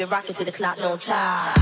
rocking to the clock, no time.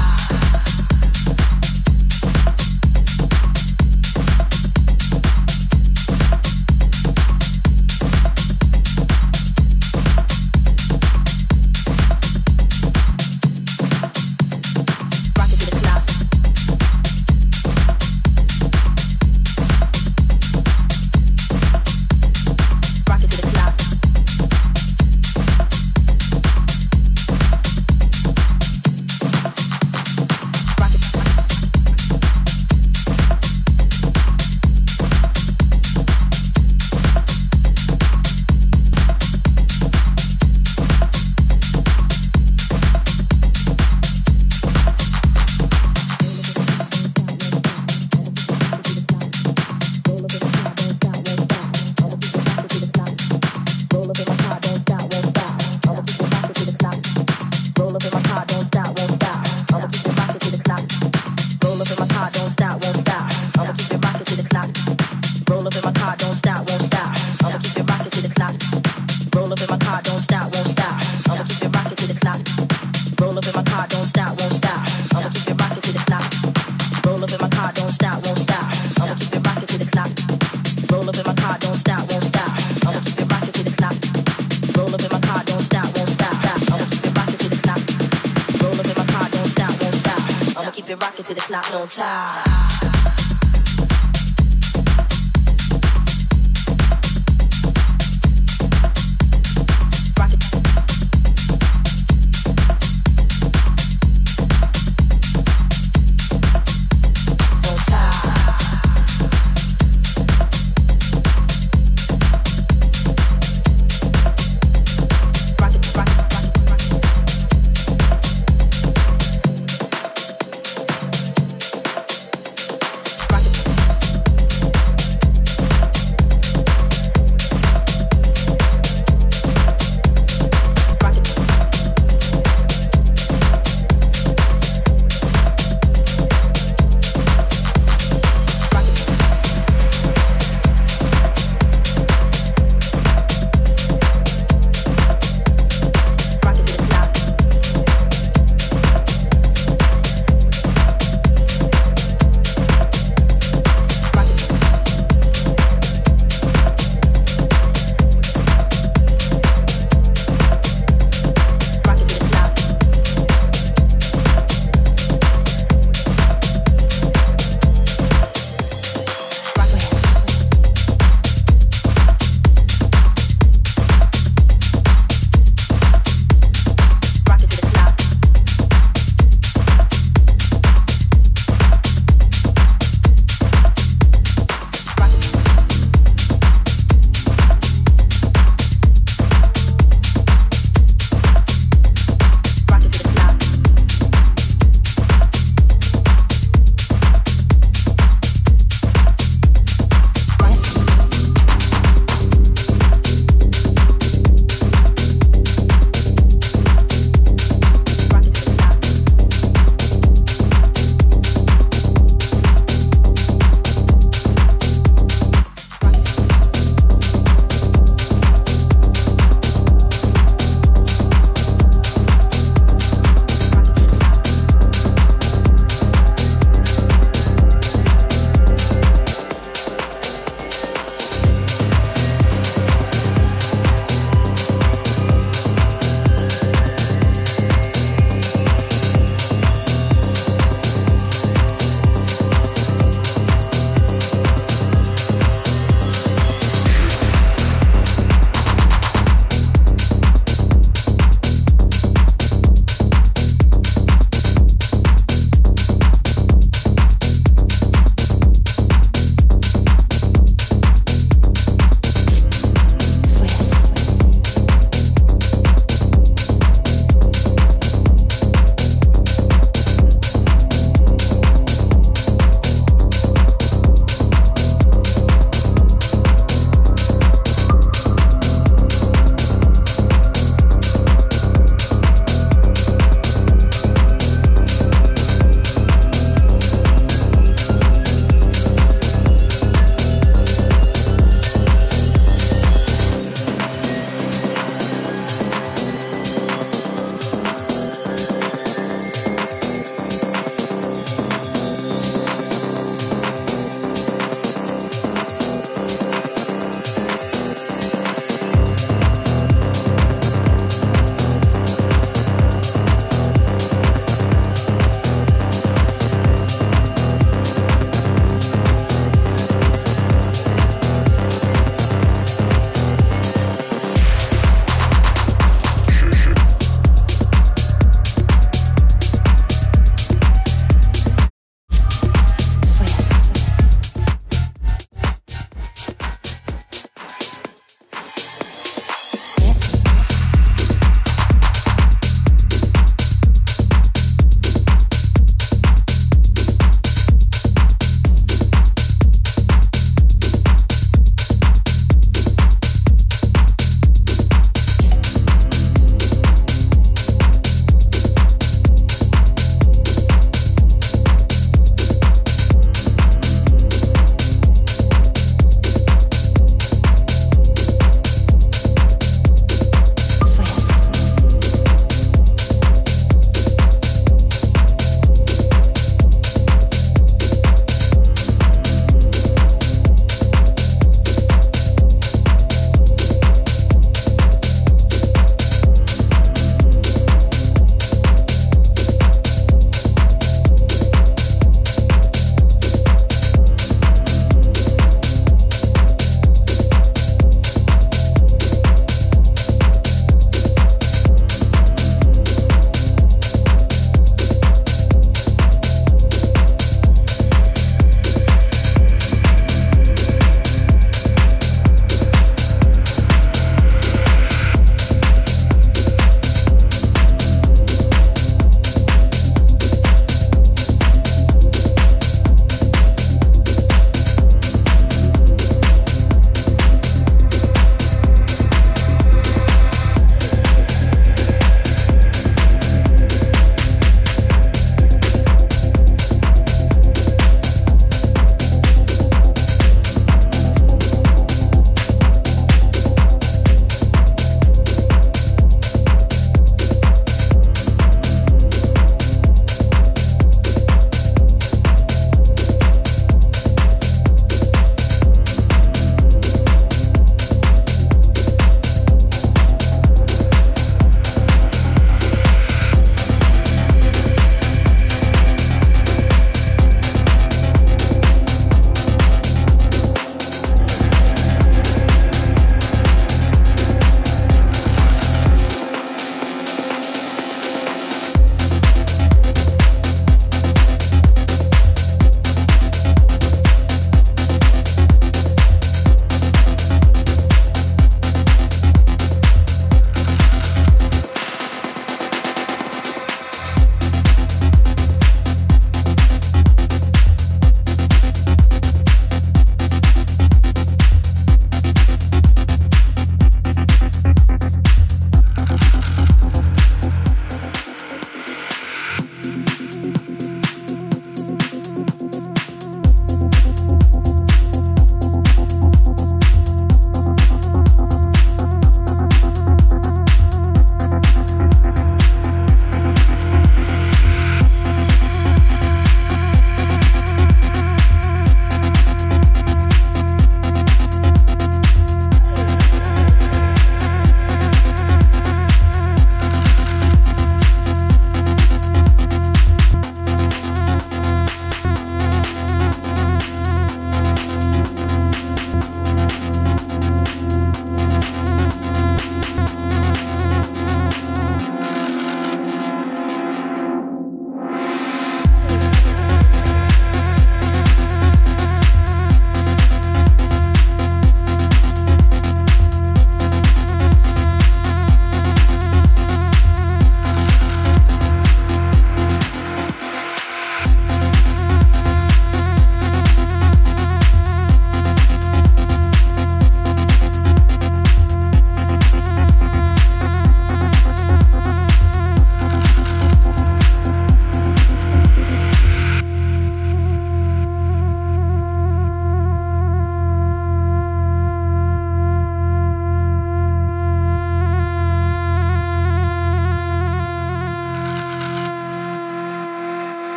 Clock,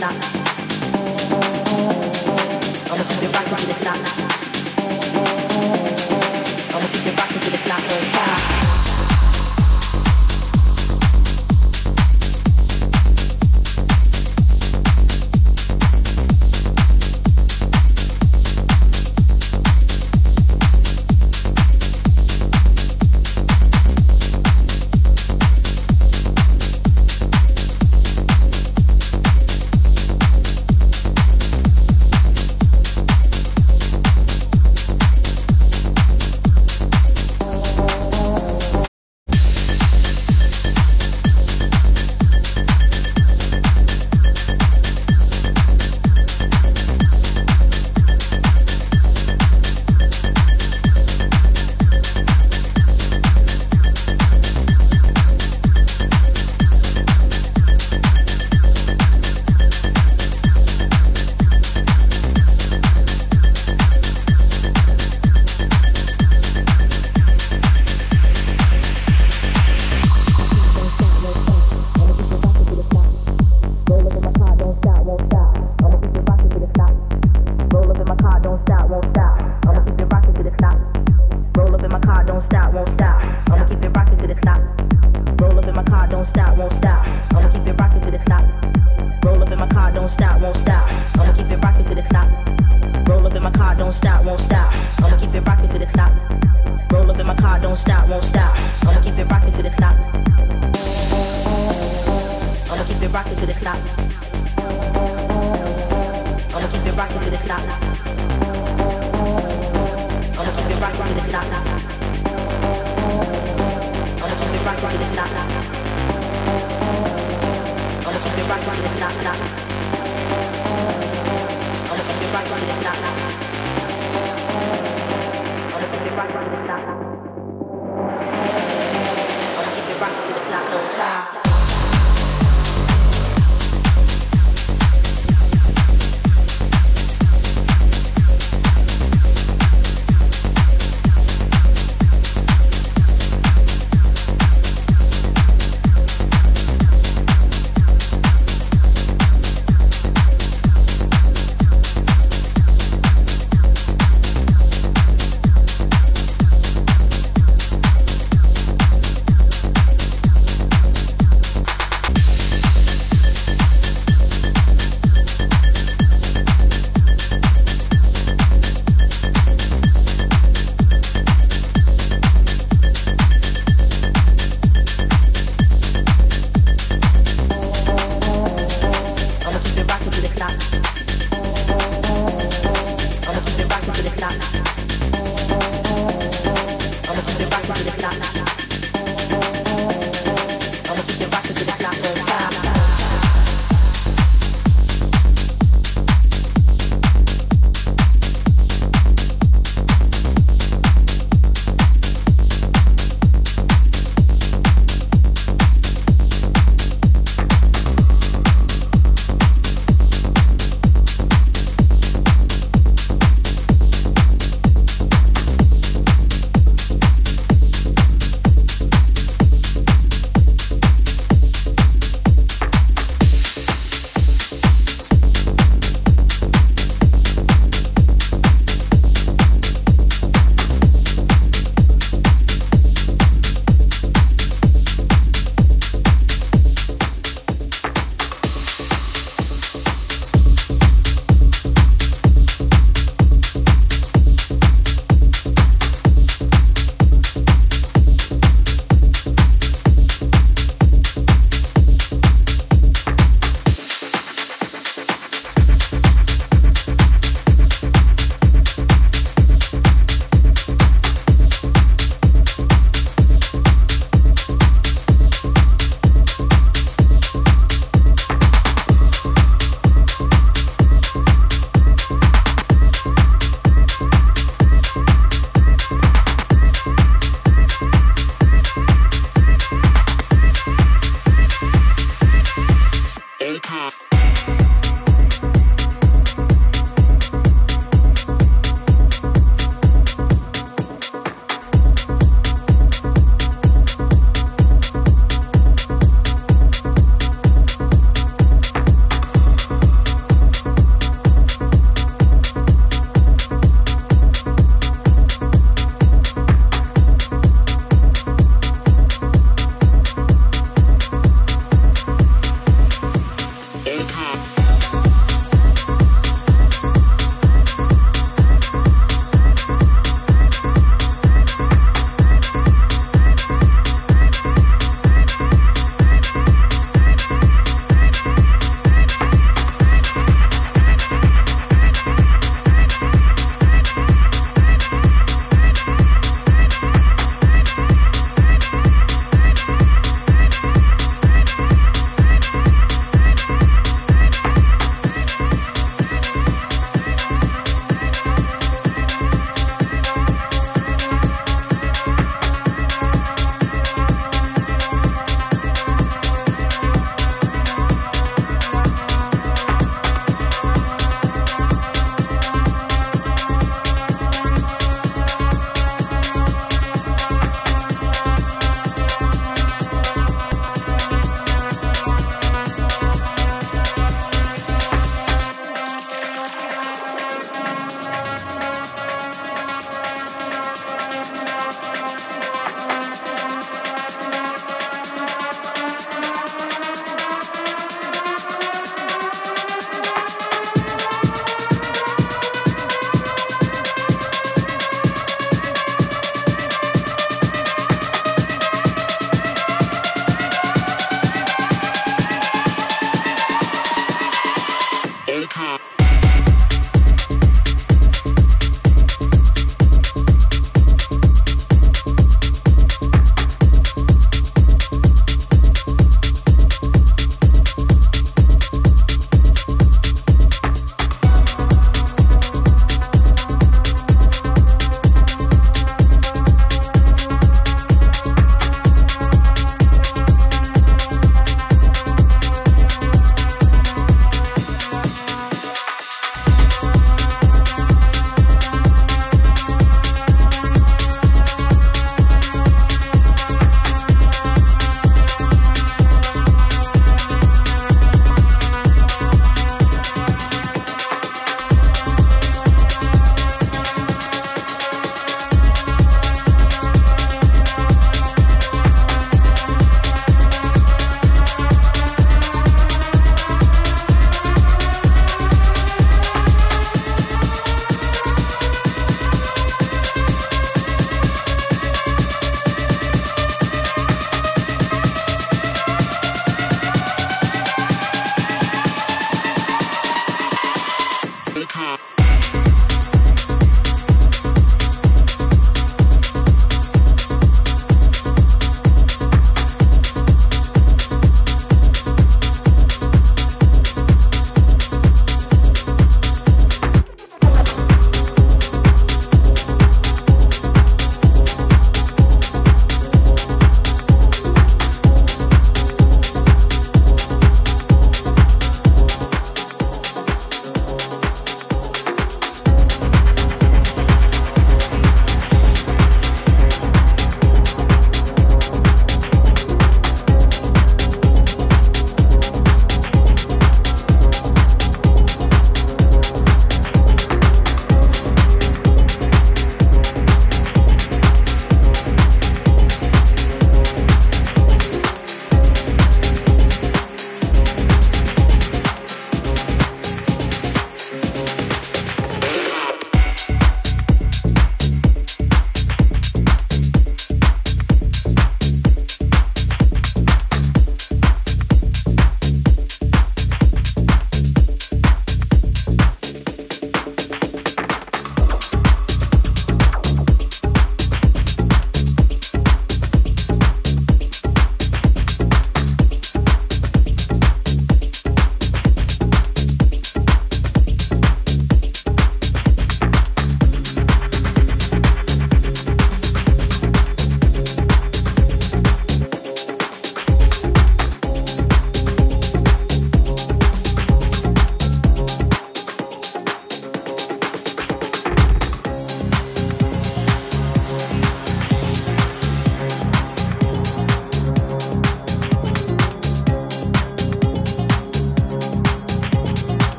rocking rock to